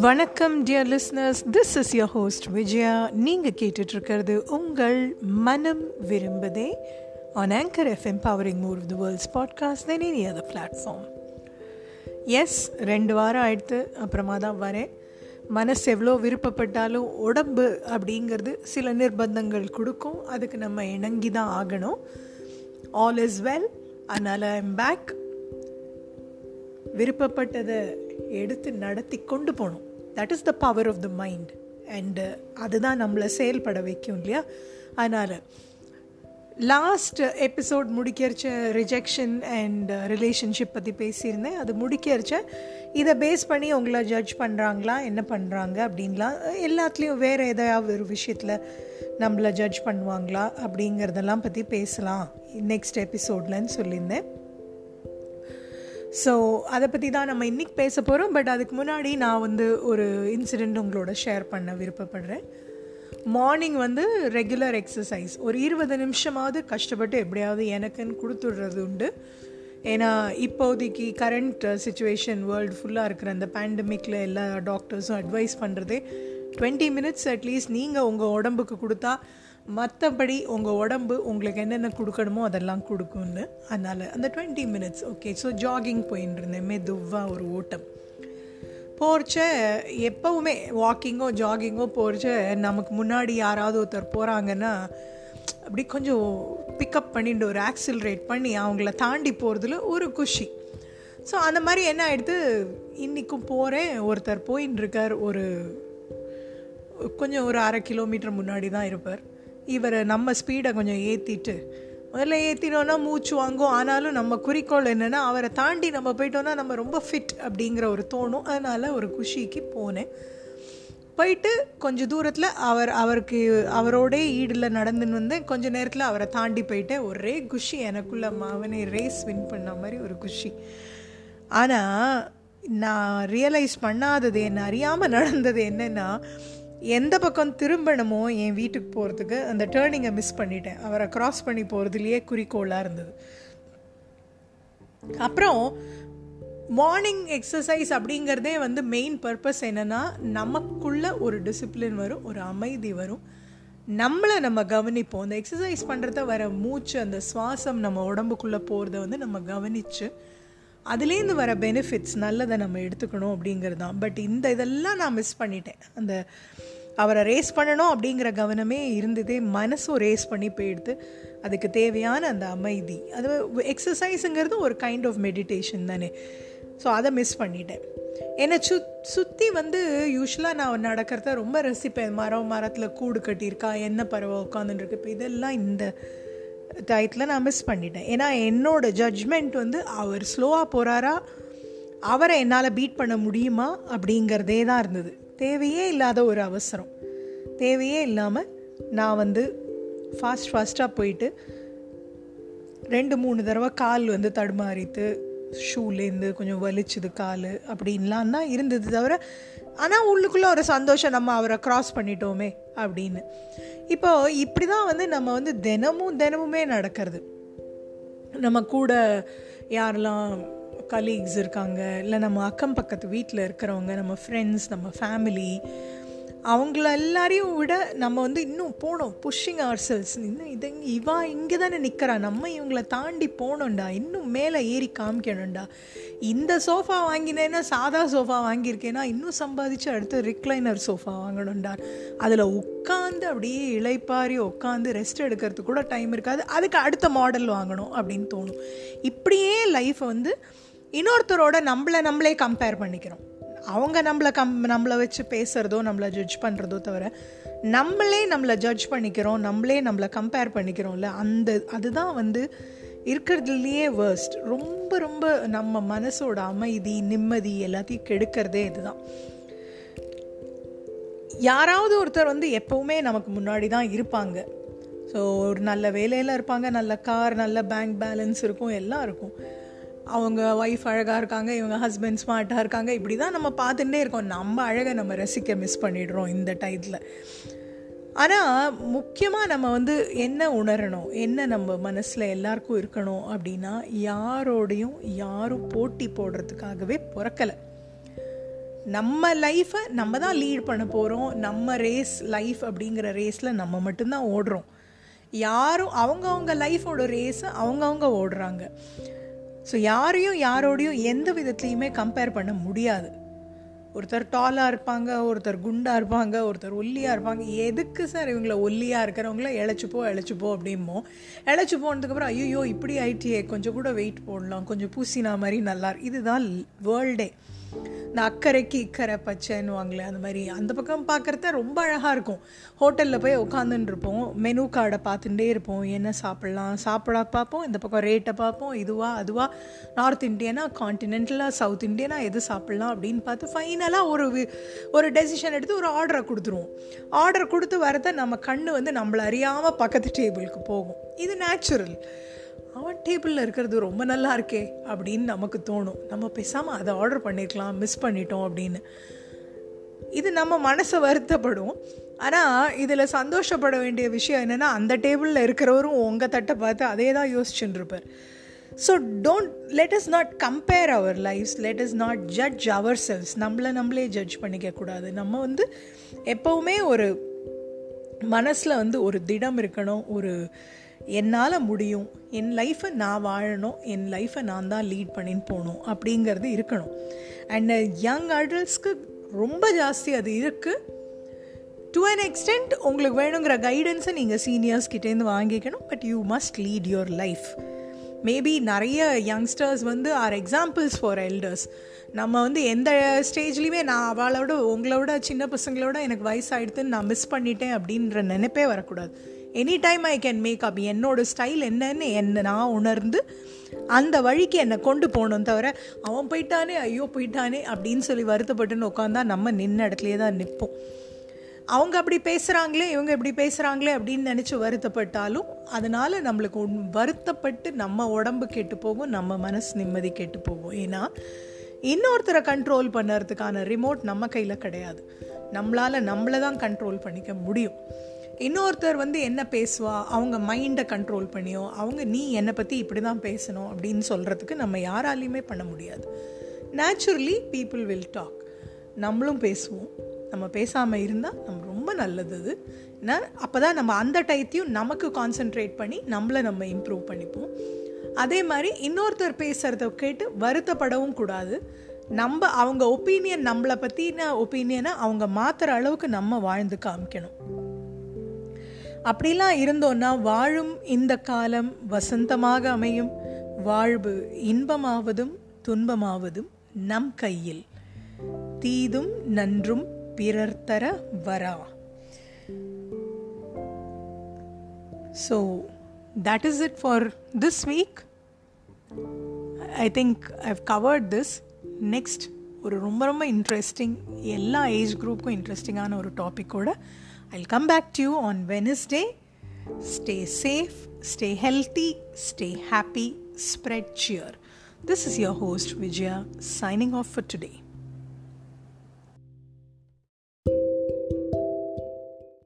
வணக்கம் dear listeners this is your host Vijaya நீங்கள் கேட்டுட்ருக்கிறது உங்கள் மனம் விரும்புதே on Anchor FM powering more the world's podcast than any other platform yes ரெண்டு வாரம் ஆயிடுத்து அப்புறமா தான் வரேன். மனசு எவ்வளோ விருப்பப்பட்டாலும் உடம்பு அப்படிங்கிறது சில நிர்பந்தங்கள் கொடுக்கும். அதுக்கு நம்ம இணங்கி தான் ஆகணும். ஆல் இஸ் வெல் அதனால் ஐம் பேக் விருப்பப்பட்டதை எடுத்து நடத்தி கொண்டு போகணும். That is the power of the mind and அதுதான் நம்மளை செயல்பட வைக்கும் இல்லையா? அதனால் லாஸ்ட் எபிசோட் முடிக்கிறச்ச ரிஜெக்ஷன் அண்ட் ரிலேஷன்ஷிப் பற்றி பேசியிருந்தேன். அது முடிக்கிறச்ச இதை பேஸ் பண்ணி உங்களை ஜட்ஜ் பண்ணுறாங்களா என்ன பண்ணுறாங்க அப்படின்லாம் எல்லாத்துலேயும் வேறு எதையாவது ஒரு விஷயத்தில் நம்மளை ஜட்ஜ் பண்ணுவாங்களா அப்படிங்கிறதெல்லாம் பற்றி பேசலாம். நெக்ஸ்ட் எபிசோட்லன்னு சொல்லியிருந்தேன். ஸோ அதை பற்றி தான் நம்ம இன்றைக்கி பேச போகிறோம் பட் அதுக்கு முன்னாடி நான் வந்து ஒரு இன்சிடெண்ட் உங்களோட ஷேர் பண்ண விருப்பப்படுறேன். மார்னிங் வந்து ரெகுலர் எக்ஸசைஸ் ஒரு இருபது நிமிஷமாவது கஷ்டப்பட்டு எப்படியாவது எனக்குன்னு கொடுத்துடுறது உண்டு. ஏன்னா இப்போதைக்கு கரண்ட் சுச்சுவேஷன் வேர்ல்டு ஃபுல்லாக இருக்கிற அந்த பேண்டமிக்கில் எல்லா டாக்டர்ஸும் அட்வைஸ் பண்ணுறதே டுவெண்ட்டி மினிட்ஸ் அட்லீஸ்ட் நீங்கள் உங்கள் உடம்புக்கு கொடுத்தா மற்றபடி உங்கள் உடம்பு உங்களுக்கு என்னென்ன கொடுக்கணுமோ அதெல்லாம் கொடுக்கும்னு. அதனால் அந்த twenty minutes okay so jogging போயின்னு இருந்தேன். மெதுவாக ஒரு ஓட்டம். போர்ச்ச எப்போவுமே வாக்கிங்கோ ஜாகிங்கோ போர்ச்ச நமக்கு முன்னாடி யாராவது ஒருத்தர் போகிறாங்கன்னா அப்படி கொஞ்சம் பிக்கப் பண்ணிட்டு ஒரு ஆக்சிலரேட் பண்ணி அவங்கள தாண்டி போகிறதுல ஒரு குஷி. ஸோ அந்த மாதிரி என்ன ஆகிடுது இன்றைக்கும் போகிறேன் ஒருத்தர் போயின்னு இருக்கார் ஒரு கொஞ்சம் ஒரு அரை கிலோமீட்டர் முன்னாடி தான் இருப்பார். இவரை நம்ம ஸ்பீடை கொஞ்சம் ஏற்றிட்டு முதல்ல ஏற்றினோன்னா மூச்சு வாங்கும். ஆனாலும் நம்ம குறிக்கோள் என்னென்னா அவரை தாண்டி நம்ம போயிட்டோன்னா நம்ம ரொம்ப ஃபிட் அப்படிங்கிற ஒரு தோணும். அதனால் ஒரு குஷிக்கு போனேன். போயிட்டு கொஞ்சம் தூரத்தில் அவர் அவருக்கு அவரோடே ஈடில் நடந்துன்னு வந்தேன் கொஞ்சம் நேரத்தில் அவரை தாண்டி போயிட்டேன். ஒரே குஷி எனக்குள்ள அவனை ரேஸ் வின் பண்ண மாதிரி ஒரு குஷி. ஆனால் நான் ரியலைஸ் பண்ணாதது என்ன அறியாமல் நடந்தது என்னென்னா எந்த பக்கம் திரும்பணுமோ என் வீட்டுக்கு போகிறதுக்கு அந்த டேர்னிங்கை மிஸ் பண்ணிட்டேன். அவரை க்ராஸ் பண்ணி போகிறதுலையே குறிக்கோளாக இருந்தது. அப்புறம் மார்னிங் எக்ஸசைஸ் அப்படிங்கிறதே வந்து மெயின் பர்பஸ் என்னென்னா நமக்குள்ள ஒரு டிசிப்ளின் வரும் ஒரு அமைதி வரும். நம்மளை நம்ம கவனிப்போம். அந்த எக்ஸசைஸ் பண்ணுறத வர மூச்சு அந்த சுவாசம் நம்ம உடம்புக்குள்ளே போகிறத வந்து நம்ம கவனித்து அதுலேருந்து வர பெனிஃபிட்ஸ் நல்லதை நம்ம எடுத்துக்கணும் அப்படிங்கிறது தான் பட் இந்த இதெல்லாம் நான் மிஸ் பண்ணிட்டேன். அந்த அவரை ரேஸ் பண்ணணும் அப்படிங்கிற கவனமே இருந்ததே மனசும் ரேஸ் பண்ணி போயிடுது. அதுக்கு தேவையான அந்த அமைதி. அது எக்ஸசைஸுங்கிறது ஒரு கைண்ட் ஆஃப் மெடிடேஷன் தானே. ஸோ அதை மிஸ் பண்ணிட்டேன். என்னை சு சுற்றி வந்து யூஸ்வலாக நான் நடக்கிறத ரொம்ப ரசிப்பேன். மரம் மரத்தில் கூடு கட்டியிருக்கா என்ன பறவை உட்காந்துருக்கு இப்போ இதெல்லாம் இந்த டயத்தில் நான் மிஸ் பண்ணிட்டேன். ஏன்னா என்னோடய ஜட்ஜ்மெண்ட் வந்து அவர் ஸ்லோவாக போகிறாரா அவரை என்னால் பீட் பண்ண முடியுமா? அப்படிங்கிறதே தான் இருந்தது. தேவையே இல்லாத ஒரு அவசரம். தேவையே இல்லாமல் நான் வந்து ஃபாஸ்ட் ஃபாஸ்ட்டாக போயிட்டு ரெண்டு மூணு தடவை கால் வந்து தடுமாறித்து ஷூலேருந்து கொஞ்சம் வலிச்சுது கால் அப்படின்லாம் தான் இருந்தது தவிர ஆனால் உள்ளுக்குள்ளே ஒரு சந்தோஷம் நம்ம அவரை க்ராஸ் பண்ணிட்டோமே அப்படின்னு. இப்போ இப்படி தான் வந்து நம்ம வந்து தினமும் தினமுமே நடக்கிறது. நம்ம கூட யாரெல்லாம் கலீக்ஸ் இருக்காங்க இல்லை நம்ம அக்கம் பக்கத்து வீட்டில் இருக்கிறவங்க நம்ம ஃப்ரெண்ட்ஸ் நம்ம ஃபேமிலி அவங்கள எல்லாரையும் விட நம்ம வந்து இன்னும் போனோம் புஷ்ஷிங் அவர் செல்ஸ் இன்னும் இது இவா இங்கே தானே நிற்கிறா நம்ம இவங்களை தாண்டி போகணும்டா இன்னும் மேலே ஏறி காமிக்கணும்டா. இந்த சோஃபா வாங்கினேன்னா சாதா சோஃபா வாங்கியிருக்கேன்னா இன்னும் சம்பாதிச்சு அடுத்து ரிக்ளைனர் சோஃபா வாங்கணும்டா. அதில் உட்காந்து அப்படியே இழைப்பாரி உட்காந்து ரெஸ்ட் எடுக்கிறதுக்கு கூட டைம் இருக்காது. அதுக்கு அடுத்த மாடல் வாங்கணும் அப்படின்னு தோணும். இப்படியே லைஃப்பை வந்து இன்னொருத்தரோட நம்மளை நம்மளே கம்பேர் பண்ணிக்கிறோம். அவங்க நம்மளை கம் நம்மளை வச்சு பேசுகிறதோ நம்மளை ஜட்ஜ் பண்ணுறதோ தவிர நம்மளே நம்மளை ஜட்ஜ் பண்ணிக்கிறோம் நம்மளே நம்மளை கம்பேர் பண்ணிக்கிறோம்ல அந்த அதுதான் வந்து இருக்கிறதுலையே வேர்ஸ்ட் ரொம்ப ரொம்ப நம்ம மனசோட அமைதி நிம்மதி எல்லாத்தையும் கெடுக்கிறதே இதுதான். யாராவது ஒருத்தர் வந்து எப்போவுமே நமக்கு முன்னாடி தான் இருப்பாங்க. ஸோ ஒரு நல்ல வேலையில் இருப்பாங்க நல்ல கார் நல்ல பேங்க் பேலன்ஸ் இருக்கும் எல்லாம் இருக்கும். அவங்க ஒய்ஃப் அழகாக இருக்காங்க இவங்க ஹஸ்பண்ட் ஸ்மார்ட்டாக இருக்காங்க இப்படி தான் நம்ம பார்த்துட்டே இருக்கோம். நம்ம அழகை நம்ம ரசிக்க மிஸ் பண்ணிடுறோம் இந்த டைத்தில் ஆனால் முக்கியமாக நம்ம வந்து என்ன உணரணும் என்ன நம்ம மனசில் எல்லாருக்கும் இருக்கணும் அப்படின்னா யாரோடையும் யாரும் போட்டி போடுறதுக்காகவே பிறக்கலை. நம்ம லைஃப்பை நம்ம தான் லீட் பண்ண போகிறோம் நம்ம ரேஸ் லைஃப் அப்படிங்கிற ரேஸில் நம்ம மட்டும்தான் ஓடுறோம். யாரும் அவங்கவுங்க லைஃபோட ரேஸை அவங்கவுங்க ஓடுறாங்க. ஸோ யாரையும் யாரோடையும் எந்த விதத்துலையுமே கம்பேர் பண்ண முடியாது. ஒருத்தர் டாலாக இருப்பாங்க ஒருத்தர் குண்டாக இருப்பாங்க ஒருத்தர் ஒல்லியாக இருப்பாங்க. எதுக்கு சார் இவங்கள ஒல்லியாக இருக்கிறவங்கள இழைச்சிப்போ இழைச்சிப்போ அப்படிமோ? இழைச்சி போனதுக்கப்புறம் ஐயோ இப்படி ஆயிட்டியே கொஞ்சம் கூட வெயிட் போடலாம் கொஞ்சம் பூசினா மாதிரி நல்லா இதுதான் வேர்ல்டே இந்த அக்கறைக்கு இக்கரை பச்சைன்னுவாங்களே அந்த மாதிரி. அந்த பக்கம் பார்க்குறத ரொம்ப அழகாக இருக்கும். ஹோட்டலில் போய் உட்காந்துன்னு இருப்போம் மெனு கார்டை பார்த்துட்டே இருப்போம். என்ன சாப்பிட்லாம்? சாப்பிட பார்ப்போம். இந்த பக்கம் ரேட்டை பார்ப்போம். இதுவா அதுவா. நார்த் இந்தியனா கான்டினென்டலாக சவுத் இந்தியனா எது சாப்பிட்லாம் அப்படின்னு பார்த்து ஃபைனலாக ஒரு ஒரு டெசிஷன் எடுத்து ஒரு ஆர்டரை கொடுத்துருவோம். ஆர்டர் கொடுத்து வரத நம்ம கண் வந்து நம்மளை அறியாமல் பக்கத்து டேபிளுக்கு போகும். இது நேச்சுரல் அவன் டேபிளில் இருக்கிறது ரொம்ப நல்லா இருக்கே அப்படின்னு நமக்கு தோணும். நம்ம பேசாமல் அதை ஆர்டர் பண்ணியிருக்கலாம் மிஸ் பண்ணிட்டோம் அப்படின்னு. இது நம்ம மனசை வருத்தப்படும். ஆனால் இதில் சந்தோஷப்பட வேண்டிய விஷயம் என்னென்னா அந்த டேபிளில் இருக்கிறவரும் உங்கள் தட்டை பார்த்து அதே தான் யோசிச்சுட்டு இருப்பார். So don't let us not compare our lives let us not judge ourselves நம்மளை நம்மளே ஜட்ஜ் பண்ணிக்கக்கூடாது நம்ம வந்து எப்போவுமே ஒரு மனசில் வந்து ஒரு திடம் இருக்கணும் ஒரு என்னால் முடியும். என் லைஃப்பை நான் வாழணும். என் லைஃப்பை நான் தான் லீட் பண்ணின்னு போகணும். அப்படிங்கிறது இருக்கணும். அண்ட் யங் அடல்ட்ஸ்க்கு ரொம்ப ஜாஸ்தி அது இருக்குது டு அன் எக்ஸ்டென்ட் உங்களுக்கு வேணுங்கிற கைடன்ஸை நீங்கள் சீனியர்ஸ் கிட்டேருந்து வாங்கிக்கணும். But you must lead your life maybe நிறைய யங்ஸ்டர்ஸ் வந்து ஆர் எக்ஸாம்பிள்ஸ் ஃபார் எல்டர்ஸ் நம்ம வந்து எந்த ஸ்டேஜ்லேயுமே நான் அவளோட உங்களோட சின்ன பசங்களோட எனக்கு வயசாகிடுதுன்னு நான் மிஸ் பண்ணிட்டேன் அப்படின்ற நினைப்பே வரக்கூடாது. Any time I can make up என்னோடய ஸ்டைல் என்னன்னு என்ன நான் உணர்ந்து அந்த வழிக்கு என்னை கொண்டு போகணும் தவிர அவன் போயிட்டானே ஐயோ போயிட்டானே அப்படின்னு சொல்லி வருத்தப்பட்டுன்னு உட்காந்தா நம்ம நின்ன இடத்துலையே தான் நிற்போம். அவங்க அப்படி பேசுகிறாங்களே இவங்க இப்படி பேசுகிறாங்களே அப்படின்னு நினச்சி வருத்தப்பட்டாலும் அதனால் நம்மளுக்கு வருத்தப்பட்டு நம்ம உடம்பு கெட்டு போகும் நம்ம மனசு நிம்மதி கெட்டு போகும். ஏன்னா இன்னொருத்தரை கண்ட்ரோல் பண்ணுறதுக்கான ரிமோட் நம்ம கையில் கிடையாது. நம்மளால் நம்மளை தான் கண்ட்ரோல் பண்ணிக்க முடியும். இன்னொருத்தர் வந்து என்ன பேசுவா? அவங்க மைண்டை கண்ட்ரோல் பண்ணியோ அவங்க நீ என்னை பற்றி இப்படி தான் பேசணும் அப்படின்னு சொல்கிறதுக்கு நம்ம யாராலையுமே பண்ண முடியாது. நேச்சுரலி பீப்புள் வில் டாக் நம்மளும் பேசுவோம். நம்ம பேசாமல் இருந்தால் நம்ம ரொம்ப நல்லது அது. ஏன்னா அப்போ தான் நம்ம அந்த டயத்தையும் நமக்கு கான்சென்ட்ரேட் பண்ணி நம்மளை நம்ம இம்ப்ரூவ் பண்ணிப்போம். அதே மாதிரி இன்னொருத்தர் பேசுகிறத கேட்டு வருத்தப்படவும் கூடாது. நம்ம அவங்க ஒப்பீனியன் நம்மளை பற்றின ஒப்பீனியனை அவங்க மாற்றுற அளவுக்கு நம்ம வாழ்ந்து காமிக்கணும். அப்படிலாம் இருந்தோன்னா வாழும் இந்த காலம் வசந்தமாக அமையும். வாழ்வு இன்பமாவதும் துன்பமாவதும் நம் கையில். தீதும் நன்றும் பிறர் தர வரா. So that is it for this week I think I've covered this next ஒரு ரொம்ப ரொம்ப இன்ட்ரெஸ்டிங் எல்லா ஏஜ் குரூப்புக்கும் இன்ட்ரெஸ்டிங்கான ஒரு டாப்பிக்கோட I'll come back to you on Wednesday. Stay safe, stay healthy, stay happy, spread cheer. This is your host Vijaya signing off for today.